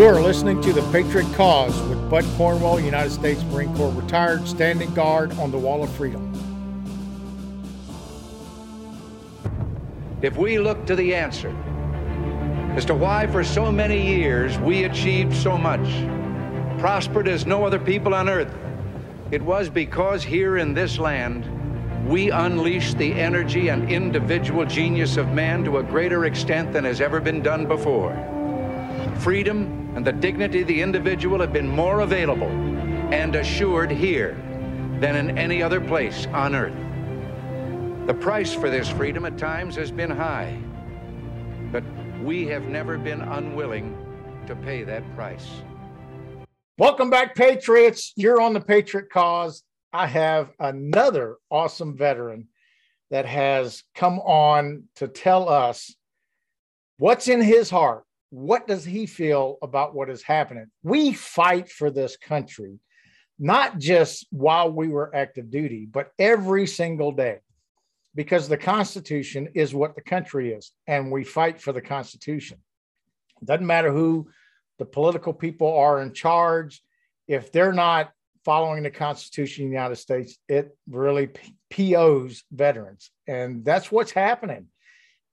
You're listening to the Patriot Cause with Bud Cornwell, United States Marine Corps retired, standing guard on the Wall of Freedom. If we look to the answer as to why for so many years we achieved so much, prospered as no other people on earth, it was because here in this land we unleashed the energy and individual genius of man to a greater extent than has ever been done before. Freedom and the dignity of the individual have been more available and assured here than in any other place on earth. The price for this freedom at times has been high, but we have never been unwilling to pay that price. Welcome back, Patriots. You're on the Patriot Cause. I have another awesome veteran that has come on to tell us what's in his heart what does he feel about what is happening? We fight for this country, not just while we were active duty, but every single day, because the Constitution is what the country is, and we fight for the Constitution. Doesn't matter who the political people are in charge, if they're not following the Constitution of the United States, it really POs veterans. And that's what's happening.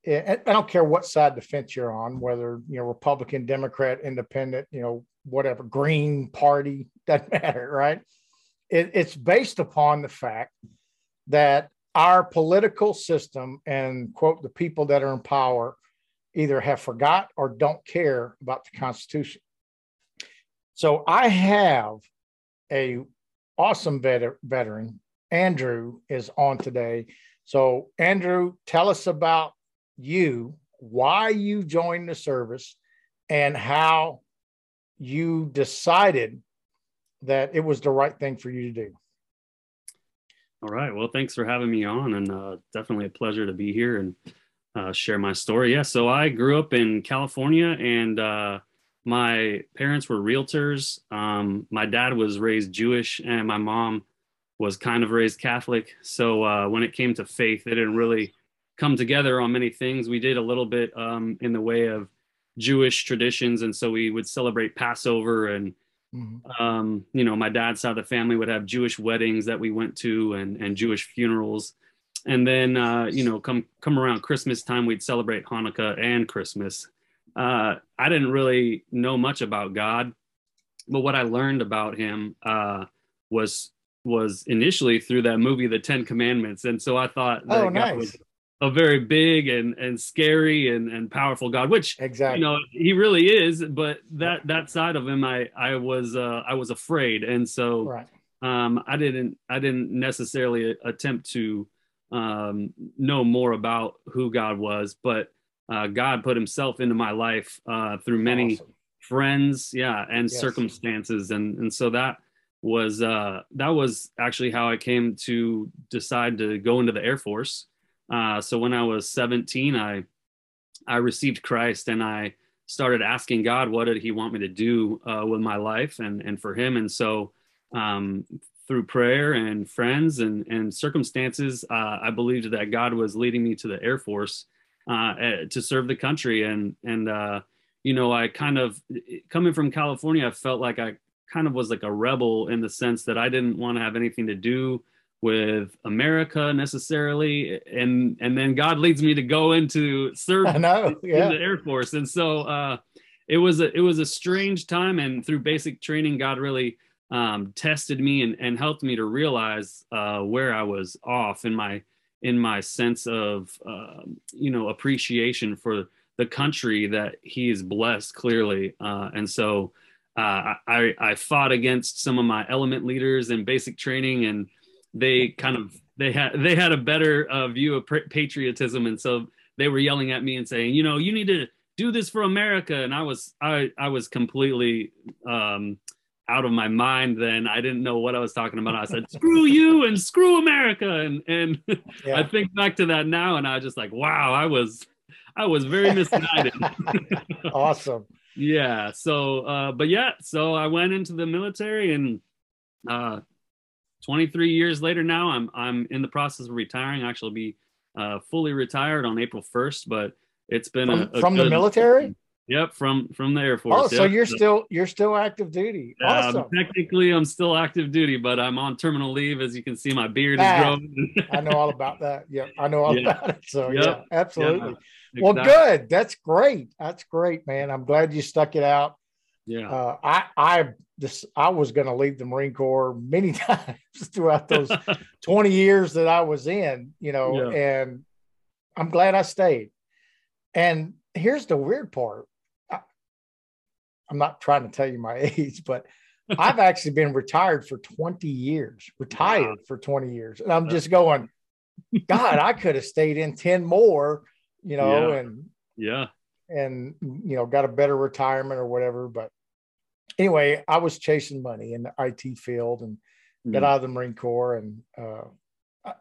I don't care what side the fence you're on, whether you know Republican, Democrat, Independent, you know whatever, Green Party doesn't matter, right? It, it's based upon the fact that our political system and quote the people that are in power either have forgot or don't care about the Constitution. So I have a awesome vet- veteran. Andrew is on today. So Andrew, tell us about you why you joined the service and how you decided that it was the right thing for you to do. All right. Well, thanks for having me on, and uh, definitely a pleasure to be here and uh, share my story. Yeah. So I grew up in California, and uh, my parents were realtors. Um, my dad was raised Jewish, and my mom was kind of raised Catholic. So uh, when it came to faith, they didn't really come together on many things. We did a little bit um, in the way of Jewish traditions, and so we would celebrate Passover, and mm-hmm. um, you know, my dad's side of the family would have Jewish weddings that we went to, and and Jewish funerals, and then uh, you know, come come around Christmas time, we'd celebrate Hanukkah and Christmas. Uh, I didn't really know much about God, but what I learned about Him uh, was was initially through that movie, The Ten Commandments, and so I thought that oh, nice. God was a very big and and scary and and powerful God, which exactly you know he really is. But that that side of him, I I was uh, I was afraid, and so right. um, I didn't I didn't necessarily attempt to um, know more about who God was, but uh, God put Himself into my life uh, through many awesome. friends, yeah, and yes. circumstances, and and so that was uh, that was actually how I came to decide to go into the Air Force. Uh, so when I was 17, I I received Christ and I started asking God what did He want me to do uh, with my life and and for Him. And so um, through prayer and friends and and circumstances, uh, I believed that God was leading me to the Air Force uh, eh, to serve the country. And and uh, you know, I kind of coming from California, I felt like I kind of was like a rebel in the sense that I didn't want to have anything to do with America necessarily, and and then God leads me to go into serve know, yeah. in the Air Force, and so uh, it was a it was a strange time, and through basic training, God really um, tested me and, and helped me to realize uh, where I was off in my in my sense of uh, you know appreciation for the country that He is blessed clearly, uh, and so. Uh, I, I fought against some of my element leaders in basic training and they kind of they had they had a better uh, view of patriotism, and so they were yelling at me and saying, you know, you need to do this for America, and I was I I was completely um, out of my mind then. I didn't know what I was talking about. I said, "Screw you and screw America," and and yeah. I think back to that now, and I was just like, "Wow, I was I was very misguided." awesome. yeah. So, uh, but yeah, so I went into the military and uh, 23 years later now, I'm I'm in the process of retiring. I actually be uh, fully retired on April 1st, but it's been from, a, a from good, the military. Yep, from from the Air Force. Oh, yep. so you're still you're still active duty. Awesome. Um, technically, I'm still active duty, but I'm on terminal leave. As you can see, my beard ah, is growing. I know all about that. Yeah, I know all yeah. about it. So yep. yeah, absolutely. Yeah, well, good. That's great. That's great, man. I'm glad you stuck it out. Yeah. Uh, I I this I was going to leave the Marine Corps many times throughout those 20 years that I was in. You know, yeah. and I'm glad I stayed. And here's the weird part I'm not trying to tell you my age, but I've actually been retired for 20 years, retired wow. for 20 years. And I'm just going, God, I could have stayed in 10 more, you know, yeah. and yeah, and you know, got a better retirement or whatever. But anyway, I was chasing money in the IT field and mm. got out of the Marine Corps and uh,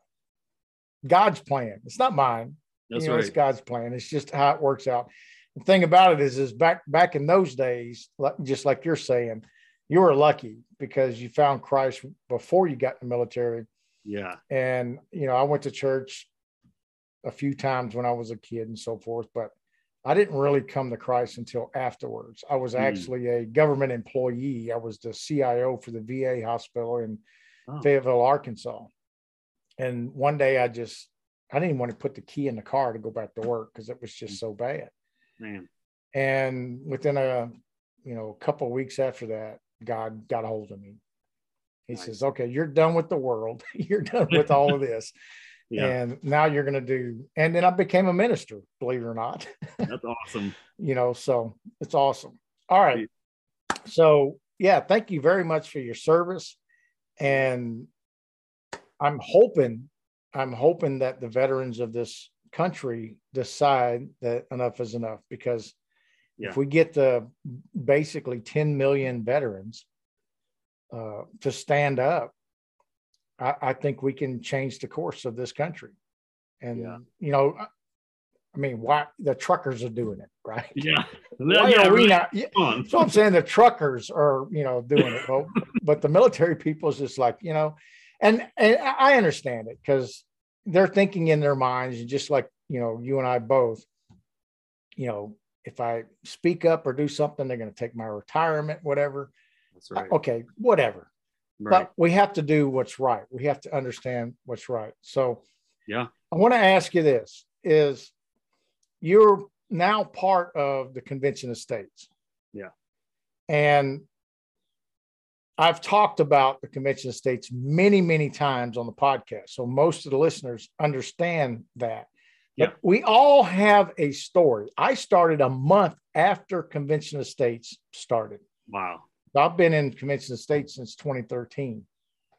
God's plan. It's not mine. That's you know, right. It's God's plan. It's just how it works out the thing about it is, is back back in those days, just like you're saying, you were lucky because you found Christ before you got in the military. Yeah. And you know, I went to church a few times when I was a kid and so forth, but I didn't really come to Christ until afterwards. I was hmm. actually mm. a government employee. I was the CIO for the VA hospital in oh. Fayetteville, Arkansas. And one day I just I didn't want to put the key in the car to go back to work because it was just hmm. so bad. Man. And within a you know a couple weeks after that, God got a hold of me. He nice. says, "Okay, you're done with the world. you're done with all of this." yeah. And now you're going to do, and then I became a minister, believe it or not. That's awesome. you know, so it's awesome. All right. So, yeah, thank you very much for your service. And I'm hoping, I'm hoping that the veterans of this country decide that enough is enough because yeah. if we get the basically 10 million veterans uh, to stand up, I, I, think we can change the course of this country. And, yeah. you know, I mean, why the truckers are doing it, right? Yeah. Why yeah, are we not? Yeah. So I'm saying the truckers are, you know, doing it, but, but the military people is just like, you know, and, and I understand it because they're thinking in their minds, just like you know, you and I both, you know, if I speak up or do something, they're going to take my retirement, whatever. That's right. Okay, whatever. Right. But we have to do what's right. We have to understand what's right. So, yeah, I want to ask you this: Is you're now part of the Convention of States? Yeah, and I've talked about the Convention of States many, many times on the podcast. So most of the listeners understand that. Yeah. we all have a story. I started a month after Convention of States started. Wow. I've been in the Convention of States since 2013.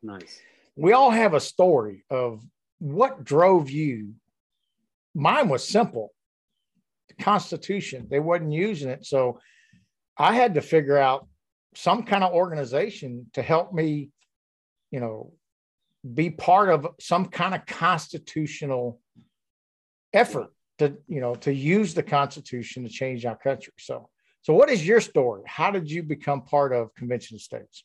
Nice. We all have a story of what drove you. Mine was simple. The Constitution. They wasn't using it. So I had to figure out some kind of organization to help me, you know, be part of some kind of constitutional effort to, you know, to use the Constitution to change our country. So, so what is your story? How did you become part of Convention States?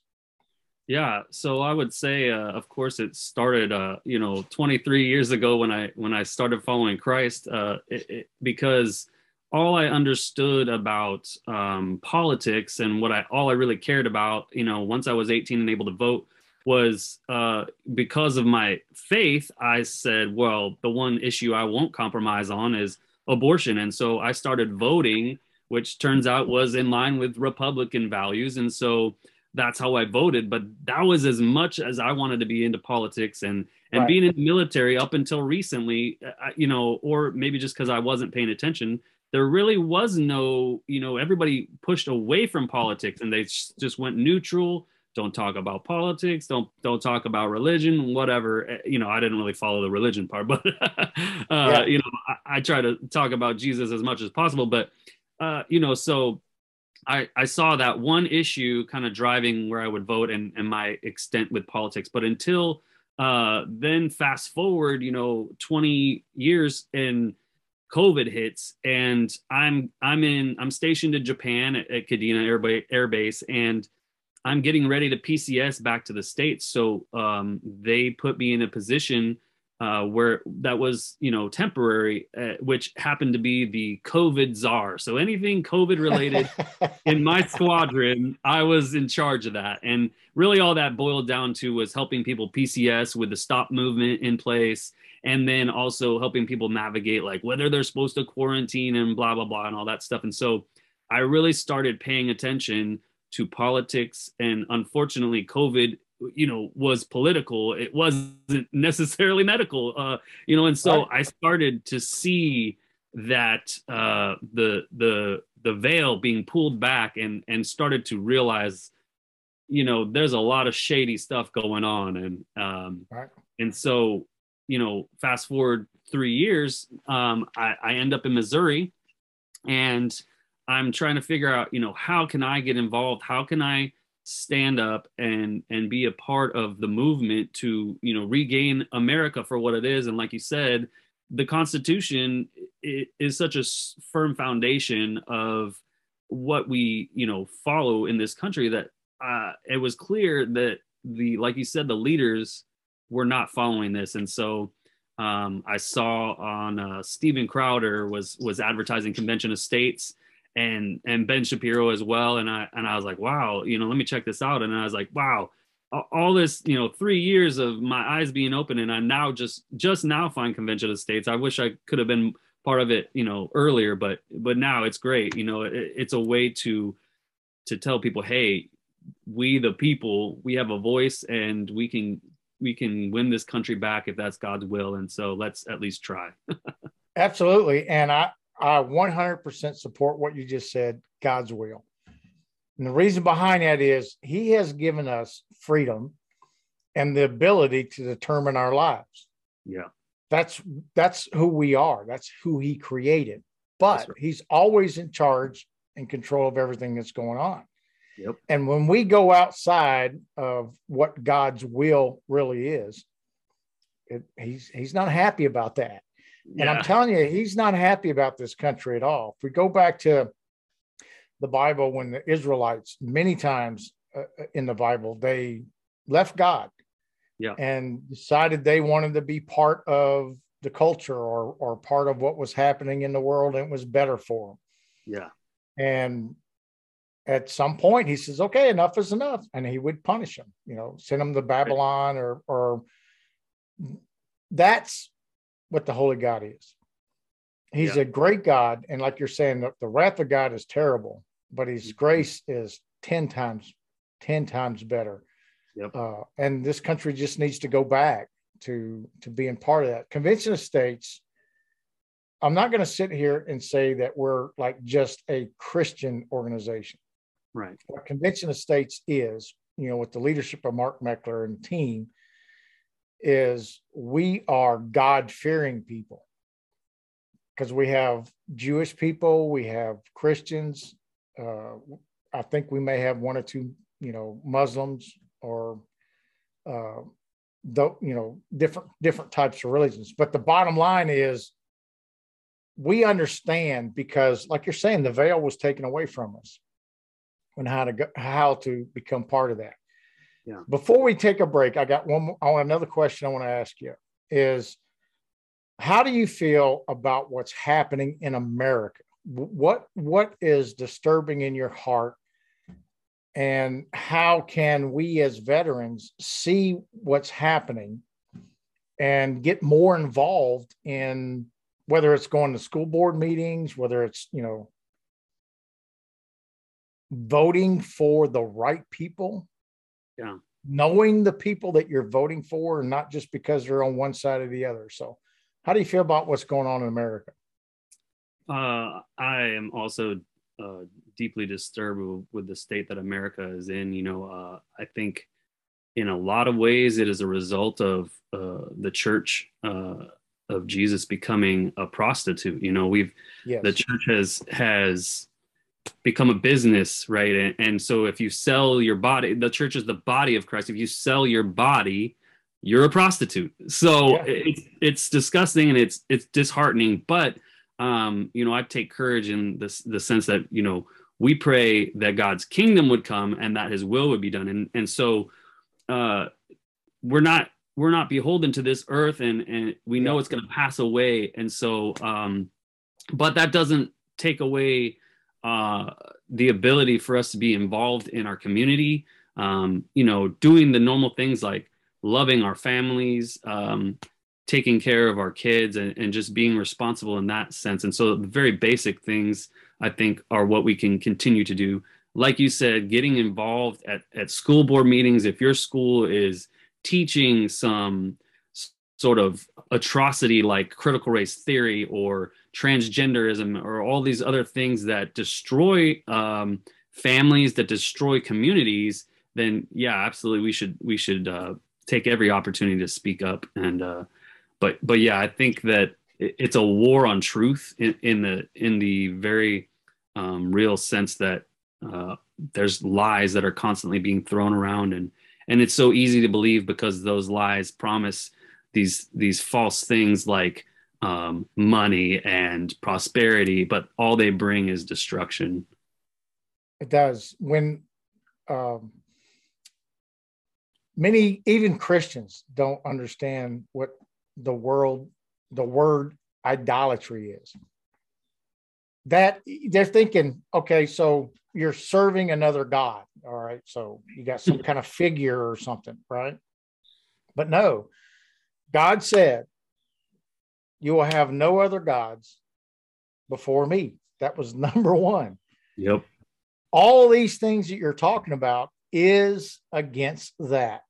Yeah, so I would say, uh, of course, it started, uh, you know, 23 years ago when I when I started following Christ, uh, it, it, because all I understood about um, politics and what I all I really cared about, you know, once I was 18 and able to vote, was uh, because of my faith. I said, well, the one issue I won't compromise on is abortion, and so I started voting, which turns out was in line with Republican values, and so that's how I voted. But that was as much as I wanted to be into politics and and right. being in the military up until recently, you know, or maybe just because I wasn't paying attention there really was no, you know, everybody pushed away from politics and they just went neutral. Don't talk about politics. Don't don't talk about religion. Whatever. Eh, you know, I didn't really follow the religion part, but uh, yeah. you know, I, I, try to talk about Jesus as much as possible. But uh, you know, so I I saw that one issue kind of driving where I would vote and and my extent with politics. But until uh, then, fast forward, you know, twenty years and COVID hits, and I'm I'm in I'm stationed in Japan at, at Kadena Air, Air Base, and I'm getting ready to PCS back to the states. So um, they put me in a position uh, where that was you know temporary, uh, which happened to be the COVID czar. So anything COVID related in my squadron, I was in charge of that, and really all that boiled down to was helping people PCS with the stop movement in place, and then also helping people navigate like whether they're supposed to quarantine and blah blah blah and all that stuff. And so I really started paying attention to politics, and unfortunately, COVID you know was political it wasn't necessarily medical uh you know and so i started to see that uh the the the veil being pulled back and and started to realize you know there's a lot of shady stuff going on and um right. and so you know fast forward three years um i i end up in missouri and i'm trying to figure out you know how can i get involved how can i stand up and and be a part of the movement to you know regain america for what it is. And like you said the constitution is such a firm foundation of what we you know follow in this country that uh, it was clear that the like you said the leaders were not following this. And so um, i saw on uh, steven crowder was was advertising convention of states and and Ben Shapiro as well. And I and I was like, wow, you know, let me check this out. And I was like, wow, all this, you know, three years of my eyes being open, and I now just just now find convention of states. I wish I could have been part of it, you know, earlier, but but now it's great. You know, it, it's a way to to tell people, hey, we the people, we have a voice, and we can we can win this country back if that's God's will. And so let's at least try. Absolutely. And I, I 100% support what you just said, God's will. And the reason behind that is He has given us freedom and the ability to determine our lives. Yeah. That's that's who we are. That's who he created. But right. he's always in charge and control of everything that's going on. Yep. And when we go outside of what God's will really is, it, he's he's not happy about that. And I'm telling you, he's not happy about this country at all. If we go back to the Bible, when the Israelites, many times uh, uh, in the Bible, they left God yeah. and decided they wanted to be part of the culture or, or part of what was happening in the world and it was better for them. Yeah. And at some point he says, okay, enough is enough. And he would punish them, you know, send them to Babylon or, or that's what the holy God is. He's yeah. a great God. And like you're saying, the, the wrath of God is terrible, but his mm-hmm. grace is 10 times, 10 times better. Yep. Uh, and this country just needs to go back to, to being part of that. Convention of States, I'm not going to sit here and say that we're like just a Christian organization. Right. What Convention of States is, you know, with the leadership of Mark Meckler and team, is we are God fearing people because we have Jewish people, we have Christians. Uh, I think we may have one or two, you know, Muslims or, uh, the, you know, different different types of religions. But the bottom line is, we understand because, like you're saying, the veil was taken away from us, and how to go, how to become part of that. Before we take a break, I got one. I want oh, another question I want to ask you is, how do you feel about what's happening in America? What what is disturbing in your heart, and how can we as veterans see what's happening and get more involved in whether it's going to school board meetings, whether it's you know voting for the right people yeah. Knowing the people that you're voting for, and not just because they're on one side or the other. So, how do you feel about what's going on in America? Uh, I am also uh, deeply disturbed with the state that America is in. You know, uh, I think in a lot of ways it is a result of uh, the church uh, of Jesus becoming a prostitute. You know, we've yes. the church has has become a business, right? And, and so if you sell your body, the church is the body of Christ. If you sell your body, you're a prostitute. So yeah. it's it's disgusting and it's it's disheartening. But um, you know, I take courage in this the sense that you know we pray that God's kingdom would come and that His will would be done. And and so uh, we're not we're not beholden to this earth and and we know it's going to pass away and so um but that doesn't take away uh the ability for us to be involved in our community um you know doing the normal things like loving our families um taking care of our kids and, and just being responsible in that sense. And so the very basic things i think are what we can continue to do. Like you said getting involved at, at school board meetings. If your school is teaching some sort of atrocity like critical race theory or transgenderism or all these other things that destroy um, families that destroy communities then yeah absolutely we should we should uh, take every opportunity to speak up and uh, but but yeah i think that it's a war on truth in, in the in the very um, real sense that uh, there's lies that are constantly being thrown around and and it's so easy to believe because those lies promise these these false things like um, money and prosperity, but all they bring is destruction. It does. When um, many, even Christians, don't understand what the world, the word idolatry is. That they're thinking, okay, so you're serving another god all right so you got some kind of figure or something right but no god said you will have no other gods before me. That was number one. Yep. All these things that you're talking about is against that.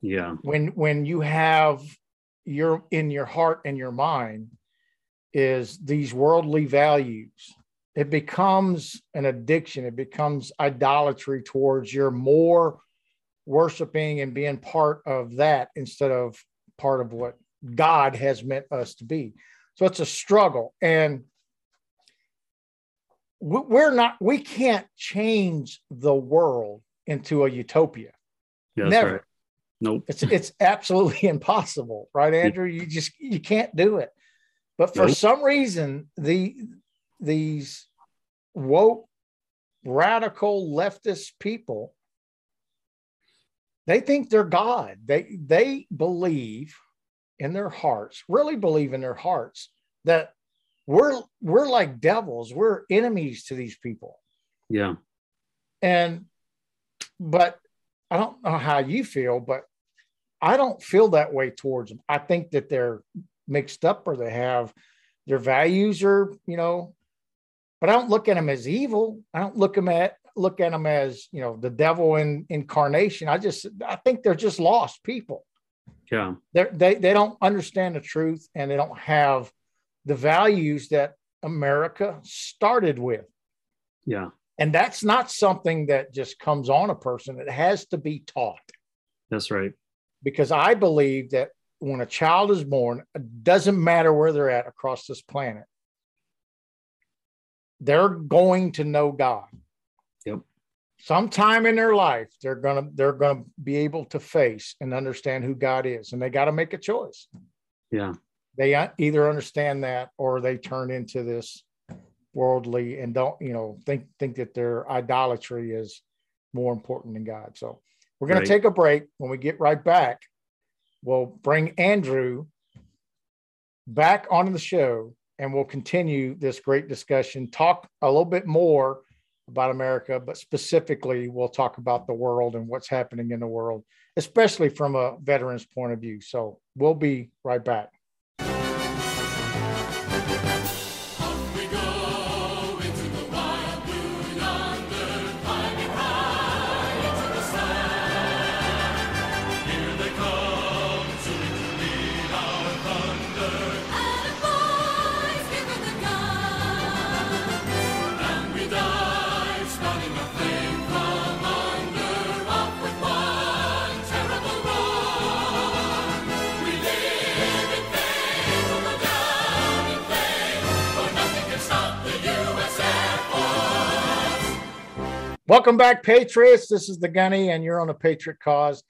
Yeah. When when you have your in your heart and your mind is these worldly values it becomes an addiction. It becomes idolatry towards your more worshiping and being part of that instead of part of what God has meant us to be. So it's a struggle. And we're not, we can't change the world into a utopia. Yeah, Never. Right. Nope. It's it's absolutely impossible, right, Andrew? You just you can't do it. But for nope. some reason, the these woke, radical leftist people, they think they're God. They they believe in their hearts, really believe in their hearts that we're we're like devils. We're enemies to these people. Yeah. And but I don't know how you feel, but I don't feel that way towards them. I think that they're mixed up or they have their values are, you know, but I don't look at them as evil. I don't look at them at look at them as you know the devil in incarnation. I just I think they're just lost people. Yeah, they're, they they don't understand the truth and they don't have the values that America started with. Yeah, and that's not something that just comes on a person. It has to be taught. That's right. Because I believe that when a child is born, it doesn't matter where they're at across this planet they're going to know God. Sometime in their life, they're gonna they're gonna be able to face and understand who God is, and they got to make a choice. Yeah. They uh, either understand that or they turn into this worldly and don't you know think think that their idolatry is more important than God. So we're going right. to take a break. When we get right back, we'll bring Andrew back onto the show and we'll continue this great discussion, talk a little bit more about America, but specifically, we'll talk about the world and what's happening in the world, especially from a veteran's point of view. So we'll be right back. Welcome back, Patriots. This is the Gunny, and you're on the Patriot Cause.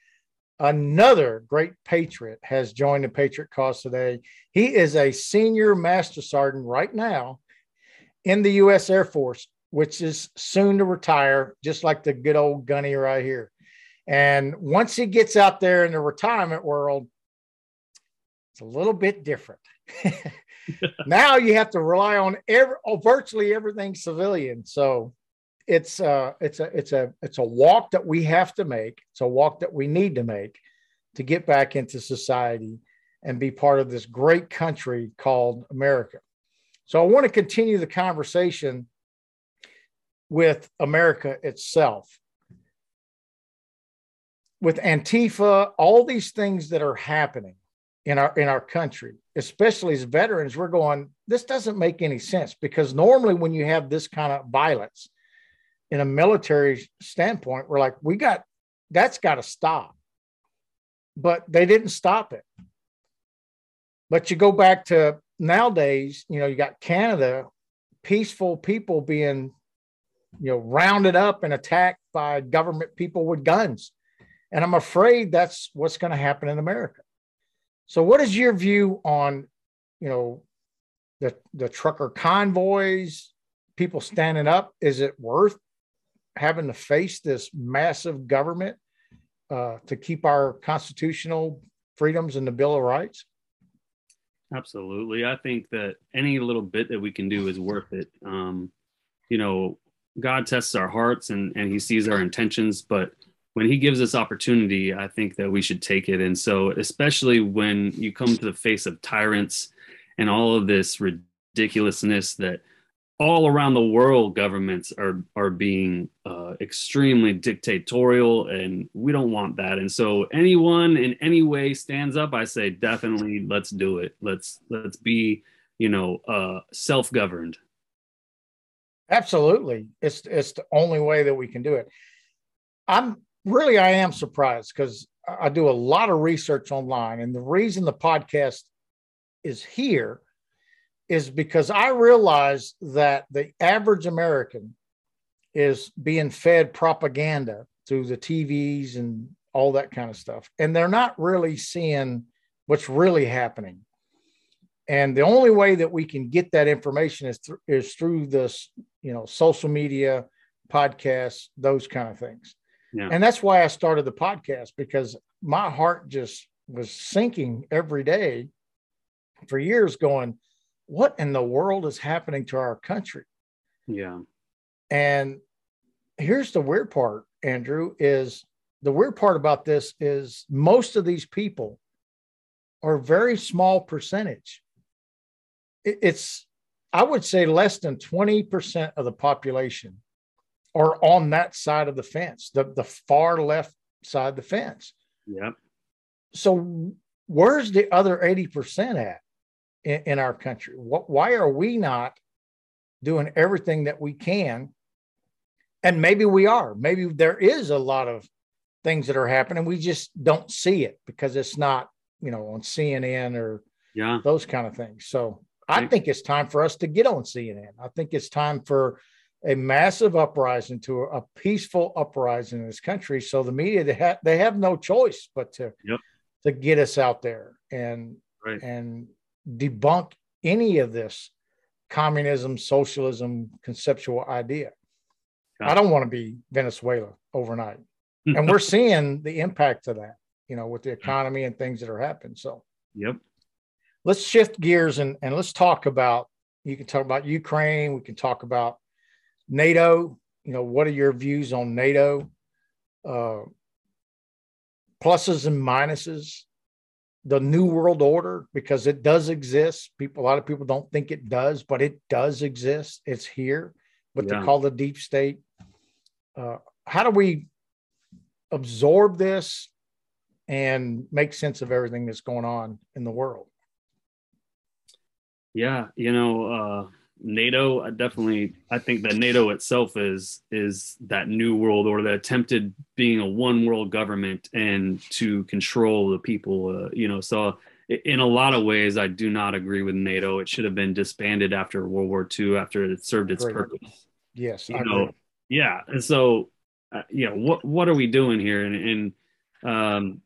Another great Patriot has joined the Patriot Cause today. He is a senior master sergeant right now in the U.S. Air Force, which is soon to retire, just like the good old Gunny right here. And once he gets out there in the retirement world, It's a little bit different. now you have to rely on every, oh, virtually everything civilian. So it's uh it's a it's a it's a walk that we have to make. It's a walk that we need to make to get back into society and be part of this great country called America. So I want to continue the conversation with America itself. With Antifa, all these things that are happening in our in our country, especially as veterans, we're going, this doesn't make any sense because normally when you have this kind of violence in a military standpoint, we're like, we got that's got to stop. But they didn't stop it. But you go back to nowadays, you know, you got Canada, peaceful people being, you know, rounded up and attacked by government people with guns. And I'm afraid that's what's going to happen in America. So, what is your view on, you know, the the trucker convoys, people standing up? Is it worth having to face this massive government uh, to keep our constitutional freedoms and the Bill of Rights? Absolutely. I think that any little bit that we can do is worth it. Um, you know, God tests our hearts and, and he sees our intentions, but when he gives us opportunity, I think that we should take it. And so, especially when you come to the face of tyrants and all of this ridiculousness that all around the world governments are are being uh, extremely dictatorial and we don't want that. And so anyone in any way stands up i say definitely let's do it. Let's let's be you know uh, self-governed. Absolutely. It's it's the only way that we can do it. I'm really i am surprised because i do a lot of research online and the reason the podcast is here is because I realize that the average American is being fed propaganda through the TVs and all that kind of stuff. And they're not really seeing what's really happening. And the only way that we can get that information is, th- is through this, you know, social media, podcasts, those kind of things. Yeah. And that's why I started the podcast because my heart just was sinking every day for years going, what in the world is happening to our country? Yeah. And here's the weird part, Andrew, is the weird part about this is most of these people are very small percentage. It's, I would say, less than 20% of the population are on that side of the fence, the, the far left side of the fence. Yep. So where's the other 80% at? In, in our country? What, why are we not doing everything that we can? And maybe we are. Maybe there is a lot of things that are happening. We just don't see it because it's not, you know, on CNN or yeah. those kind of things. So I think it's time for us to get on CNN. I think it's time for a massive uprising to a, peaceful uprising in this country. So the media they have they have no choice but to yep. to get us out there and right. and debunk any of this communism, socialism conceptual idea. I don't want to be Venezuela overnight. and we're seeing the impact of that, you know, with the economy and things that are happening. So, yep. Let's shift gears and, and let's talk about you can talk about Ukraine, we can talk about NATO. You know, what are your views on NATO? Uh, pluses and minuses the new world order because it does exist. People, a lot of people don't think it does, but it does exist. It's here, what yeah. they call the deep state. Uh, how do we absorb this and make sense of everything that's going on in the world? Yeah, you know, uh, NATO, I definitely, I think that NATO itself is is that new world or the attempted being a one world government and to control the people. Uh, you know, so in a lot of ways, I do not agree with NATO. It should have been disbanded after World War II, after it served its Great. purpose. Yes, you I know, agree. yeah. And so, uh, you know, what what are we doing here? And, and um,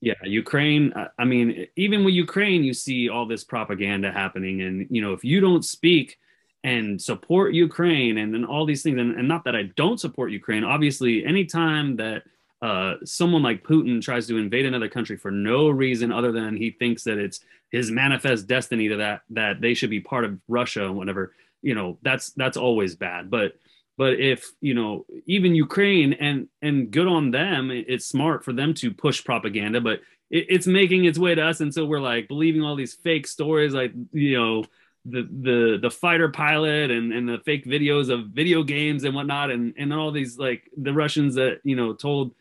yeah ukraine i mean even with ukraine you see all this propaganda happening and you know if you don't speak and support ukraine and, and all these things and, and not that i don't support ukraine obviously anytime that uh, someone like Putin tries to invade another country for no reason other than he thinks that it's his manifest destiny to that that they should be part of Russia and whatever, you know, that's that's always bad. But but if you know even Ukraine and and good on them, it's smart for them to push propaganda, but it, it's making its way to us, and so we're like believing all these fake stories, like you know the the the fighter pilot and and the fake videos of video games and whatnot. And and all these like the Russians that you know told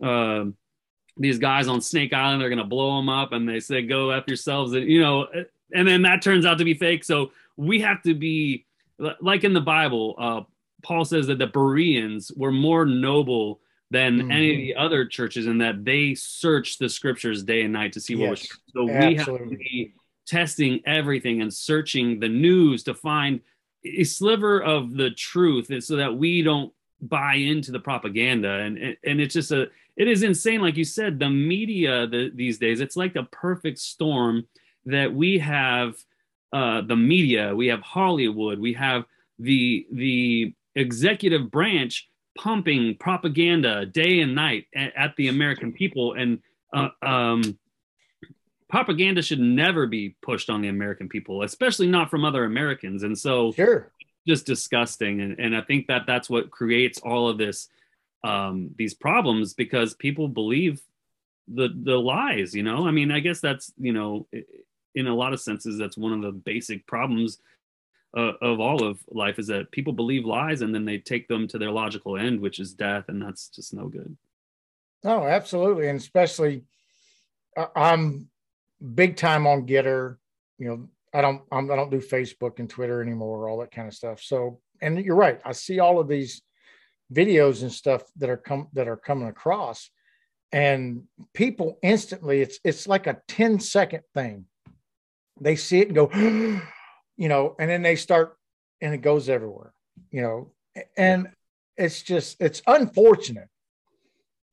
uh, these guys on Snake Island they're gonna blow them up. And they say go after yourselves. And you know and then that turns out to be fake. So we have to be like in the Bible uh, Paul says that the Bereans were more noble than mm-hmm. any of the other churches in that they searched the scriptures day and night to see what was so Absolutely. we have to be testing everything and searching the news to find a sliver of the truth so that we don't buy into the propaganda. And and it's just a it is insane. Like you said the media the, these days it's like a perfect storm that we have uh, the media. We have hollywood. We have the the executive branch pumping propaganda day and night at, at the american people and uh, um, propaganda should never be pushed on the American people, especially not from other Americans. And so, sure, just disgusting. And, and I think that that's what creates all of this, um, these problems because people believe the the lies. You know, I mean, I guess that's you know, in a lot of senses, that's one of the basic problems. Uh, of all of life is that people believe lies and then they take them to their logical end, which is death, and that's just no good. Oh, absolutely, and especially, I'm big time on GETTR. You know, I don't I'm, I do not do Facebook and Twitter anymore, all that kind of stuff. So, and you're right. I see all of these videos and stuff that are come that are coming across, and people instantly it's it's like a 10 second thing. They see it and go, you know, and then they start and it goes everywhere, you know, and it's just it's unfortunate.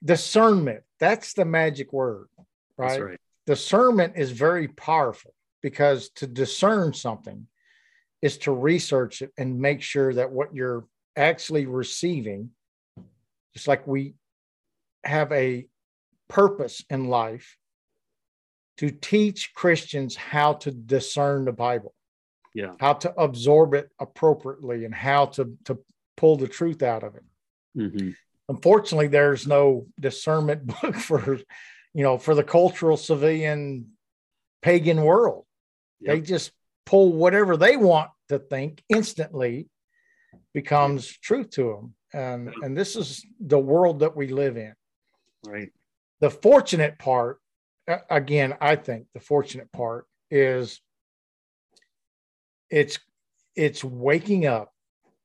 Discernment, that's the magic word, right? right discernment is very powerful because to discern something is to research it and make sure that what you're actually receiving, just like we have a purpose in life to teach Christians how to discern the Bible, yeah, how to absorb it appropriately, and how to to pull the truth out of it. Mm-hmm. Unfortunately, there's no discernment book for you know, for the cultural civilian pagan world. Yep. They just pull whatever they want to think instantly becomes truth to them. And and this is the world that we live in. Right. The fortunate part again, I think the fortunate part is it's it's waking up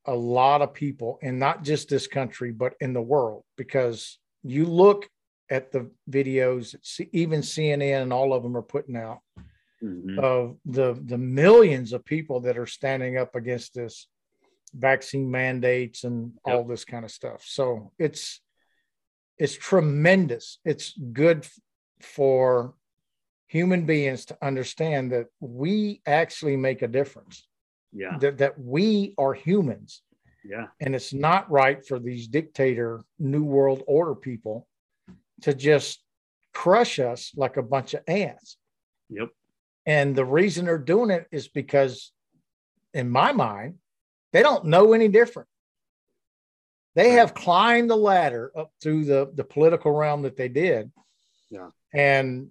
a lot of people and not just this country but in the world because you look at the videos, even CNN and all of them are putting out mm-hmm. of the the millions of people that are standing up against this vaccine mandates and yep. all this kind of stuff. So it's it's tremendous. It's good for human beings to understand that we actually make a difference. Yeah. That that we are humans. Yeah. And it's not right for these dictator new world order people to just crush us like a bunch of ants. Yep. And the reason they're doing it is because, in my mind, they don't know any different. They have climbed the ladder up through the, the political realm that they did. Yeah. And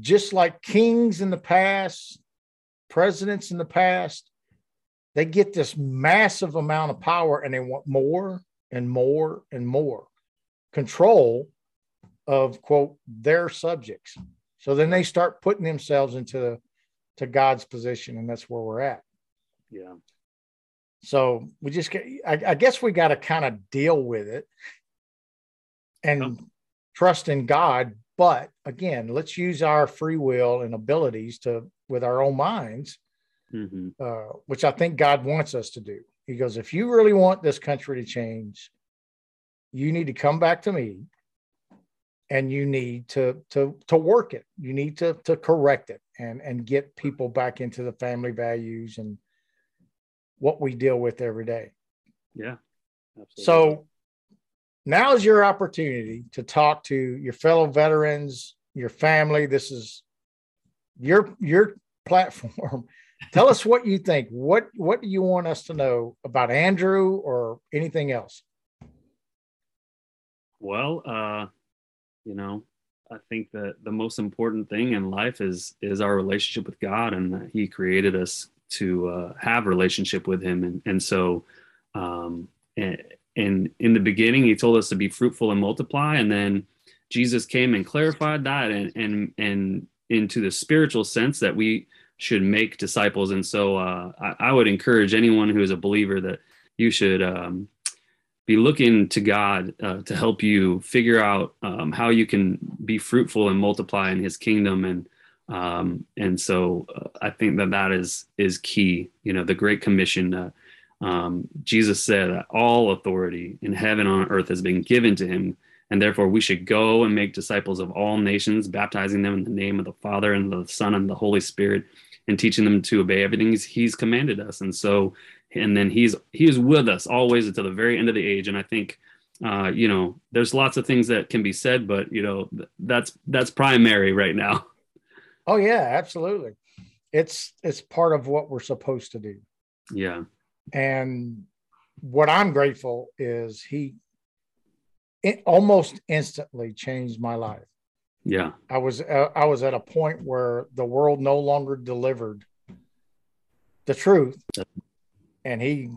just like kings in the past, presidents in the past, they get this massive amount of power and they want more and more and more control of quote their subjects. So then they start putting themselves into to God's position, and that's where we're at. Yeah. So we just get, I, I guess we got to kind of deal with it and trust in God. But again, let's use our free will and abilities to, with our own minds, mm-hmm. uh, which I think God wants us to do. He goes, if you really want this country to change, you need to come back to me and you need to to to work it you need to to correct it and and get people back into the family values and what we deal with every day yeah absolutely. so now is your opportunity to talk to your fellow veterans, your family. This is your your platform. Tell us what you think. What what do you want us to know about Andrew or anything else? Well, uh, you know, I think that the most important thing in life is is our relationship with God, and that He created us to uh, have relationship with Him, and and so, um, and, and in the beginning, He told us to be fruitful and multiply, and then Jesus came and clarified that, and and and into the spiritual sense that we should make disciples, and so uh, I, I, would encourage anyone who is a believer that you should. Um, be looking to God uh, to help you figure out um, how you can be fruitful and multiply in His kingdom, and um, and so uh, I think that that is is key. You know, the Great Commission. Um, Jesus said that all authority in heaven and on earth has been given to Him, and therefore we should go and make disciples of all nations, baptizing them in the name of the Father and the Son and the Holy Spirit, and teaching them to obey everything He's, he's commanded us. And so and then he's he is with us always until the very end of the age. And i think uh, you know there's lots of things that can be said but you know that's that's primary right now. Oh yeah absolutely. It's it's part of what we're supposed to do. Yeah and what i'm grateful is he it almost instantly changed my life yeah i was uh, i was at a point where the world no longer delivered the truth and he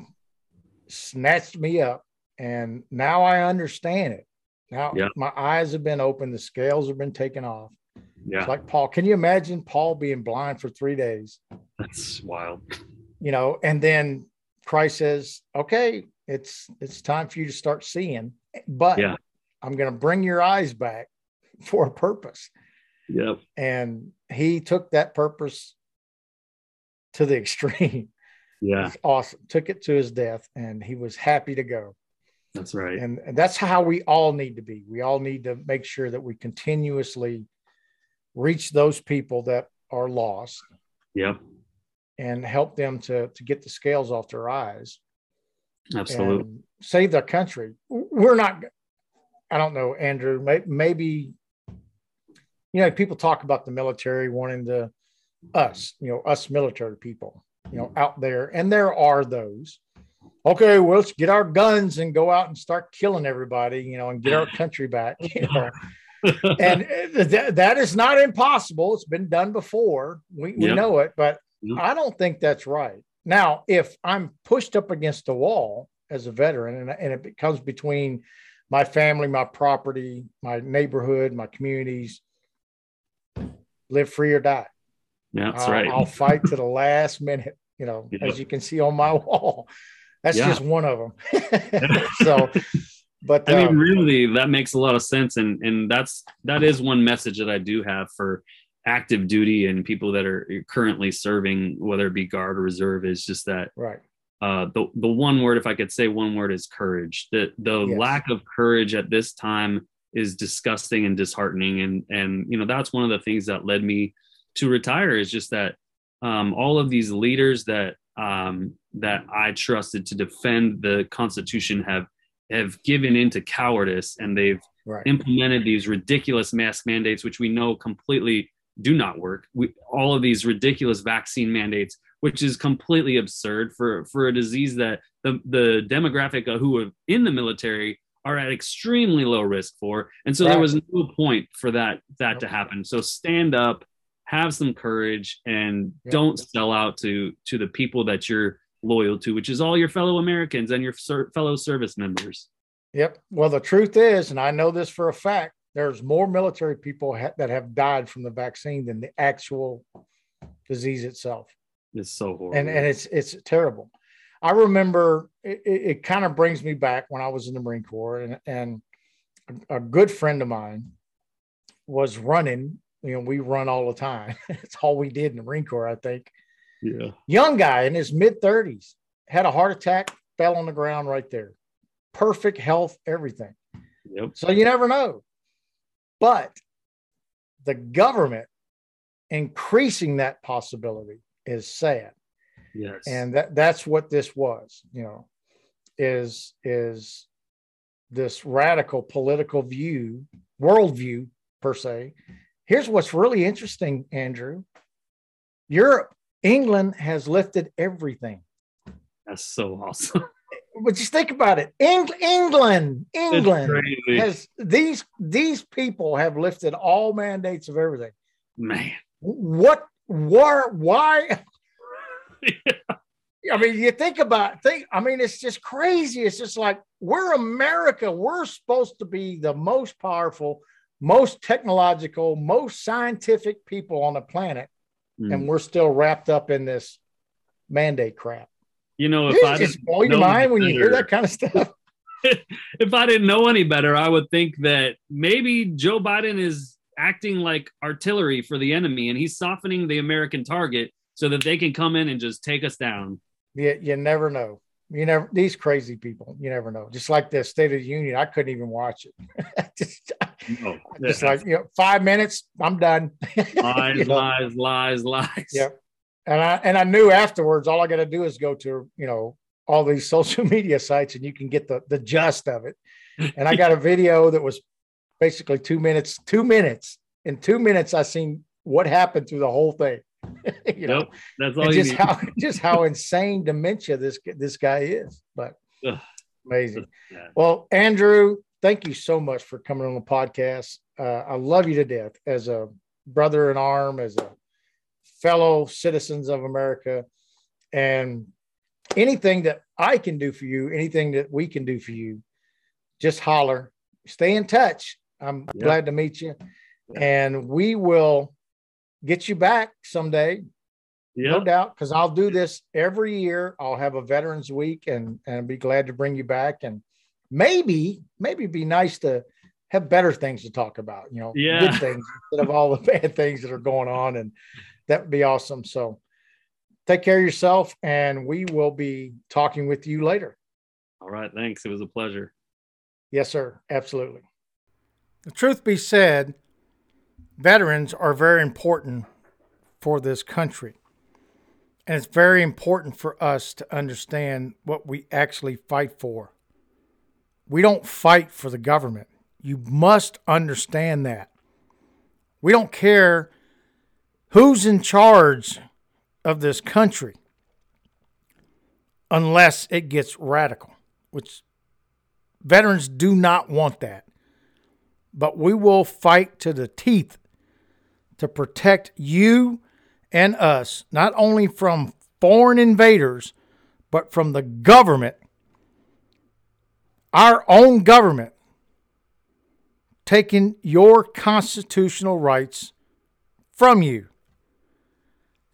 snatched me up and now I understand it. Now yeah. my eyes have been opened, the scales have been taken off. Yeah. It's like Paul. Can you imagine Paul being blind for three days? That's wild. You know, and then Christ says, Okay, it's it's time for you to start seeing, but yeah. I'm gonna bring your eyes back for a purpose. Yep. And he took that purpose to the extreme. Yeah. awesome. Took it to his death and he was happy to go. That's right. And, and that's how we all need to be. We all need to make sure that we continuously reach those people that are lost. Yep. And help them to to get the scales off their eyes. Absolutely. Save their country. We're not I don't know, Andrew, may, maybe you know, people talk about the military wanting to us, you know, us military people you know, out there, and there are those. Okay, well, let's get our guns and go out and start killing everybody, you know, and get our country back. You know? and uh, th- that is not impossible. It's been done before. We, we yep. know it, but yep. I don't think that's right. Now, if I'm pushed up against a wall as a veteran and, and it comes between my family, my property, my neighborhood, my communities, live free or die. Yeah, that's right. I'll fight to the last minute you know, as you can see on my wall. That's yeah. just one of them. so, but I mean, um, really, that makes a lot of sense, and and that's that is one message that I do have for active duty and people that are currently serving, whether it be guard or reserve, is just that right. Uh, the the one word, if I could say one word, is courage. The the yes. lack of courage at this time is disgusting and disheartening, and and you know that's one of the things that led me to retire is just that um, all of these leaders that um, that I trusted to defend the Constitution have have given into cowardice and they've right. implemented these ridiculous mask mandates, which we know completely do not work. We, all of these ridiculous vaccine mandates, which is completely absurd for for a disease that the the demographic who are in the military are at extremely low risk for, and so right. there was no point for that that to happen. So stand up have some courage and yeah. don't sell out to to the people that you're loyal to which is all your fellow americans and your ser- fellow service members yep well the truth is and i know this for a fact there's more military people ha- that have died from the vaccine than the actual disease itself it's so horrible and and it's it's terrible i remember it, it, kind of brings me back when i was in the marine corps and and a, a good friend of mine was running you know, we run all the time. it's all we did in the Marine Corps, I think. Yeah. Young guy in his mid 30s had a heart attack, fell on the ground right there. Perfect health, everything. Yep. So you never know. But the government increasing that possibility is sad. Yes. And that that's what this was, you know, is is this radical political view, worldview per se. Here's what's really interesting, Andrew. Europe, England has lifted everything. That's so awesome. but just think about it. Eng- England, England has these these people have lifted all mandates of everything. Man, what? Why? Why? I mean, you think about think. I mean, it's just crazy. It's just like we're America. We're supposed to be the most powerful, most technological, most scientific people on the planet, mm. and we're still wrapped up in this mandate crap. You know, if I just blow your mind when you hear that kind of stuff. if I didn't know any better, I would think that maybe Joe Biden is acting like artillery for the enemy, and he's softening the American target so that they can come in and just take us down. Yeah, you never know. You never these crazy people. You never know. Just like the State of the Union, I couldn't even watch it. just, no, just like you know, five minutes, I'm done. lies, lies, lies, lies. Yep. And I and I knew afterwards, all I got to do is go to you know all these social media sites, and you can get the the gist of it. And I got a video that was basically two minutes. Two minutes. In two minutes, I seen what happened through the whole thing. you know, that's all. just need. how just how insane dementia this this guy is, but Ugh, amazing. Well, Andrew, thank you so much for coming on the podcast. Uh, I love you to death as a brother in arm, as a fellow citizens of America, and anything that I can do for you, anything that we can do for you, just holler. Stay in touch. I'm yep. glad to meet you, and we will get you back someday. Yep. No doubt, because I'll do this every year. I'll have a Veterans Week, and and be glad to bring you back. And maybe, maybe be nice to have better things to talk about. You know, yeah. good things instead of all the bad things that are going on, and that would be awesome. So, take care of yourself, and we will be talking with you later. All right, thanks. It was a pleasure. Yes, sir. Absolutely. The truth be said, veterans are very important for this country. And it's very important for us to understand what we actually fight for. We don't fight for the government. You must understand that. We don't care who's in charge of this country unless it gets radical, which veterans do not want that. But we will fight to the teeth to protect you and us, not only from foreign invaders, but from the government, our own government, taking your constitutional rights from you.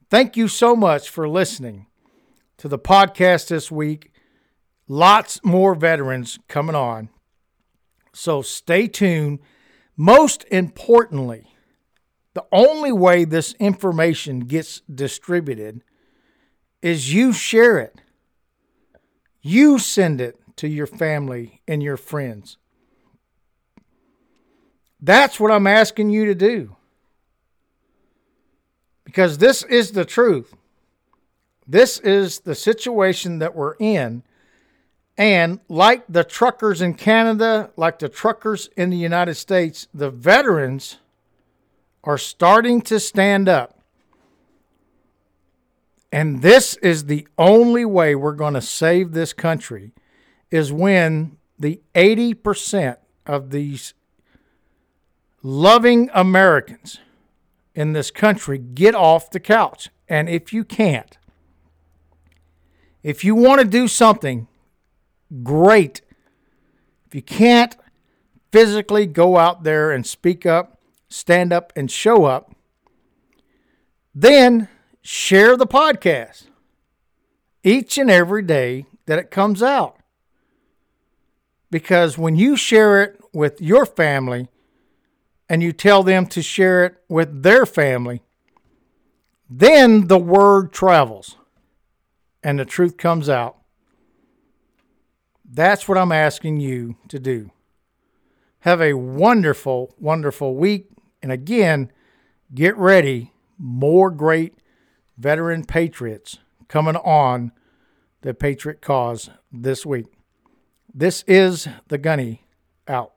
Thank you so much for listening to the podcast this week. Lots more veterans coming on. So stay tuned. Most importantly, the only way this information gets distributed is you share it. You send it to your family and your friends. That's what I'm asking you to do. Because this is the truth. This is the situation that we're in. And like the truckers in Canada, like the truckers in the United States, the veterans are starting to stand up. And this is the only way we're going to save this country is when the 80% of these loving Americans in this country get off the couch. And if you can't, if you want to do something, great. If you can't physically go out there and speak up, stand up and show up, then share the podcast each and every day that it comes out. Because when you share it with your family and you tell them to share it with their family, then the word travels and the truth comes out. That's what I'm asking you to do. Have a wonderful, wonderful week. And again, get ready. More great veteran patriots coming on the Patriot Cause this week. This is the Gunny Out.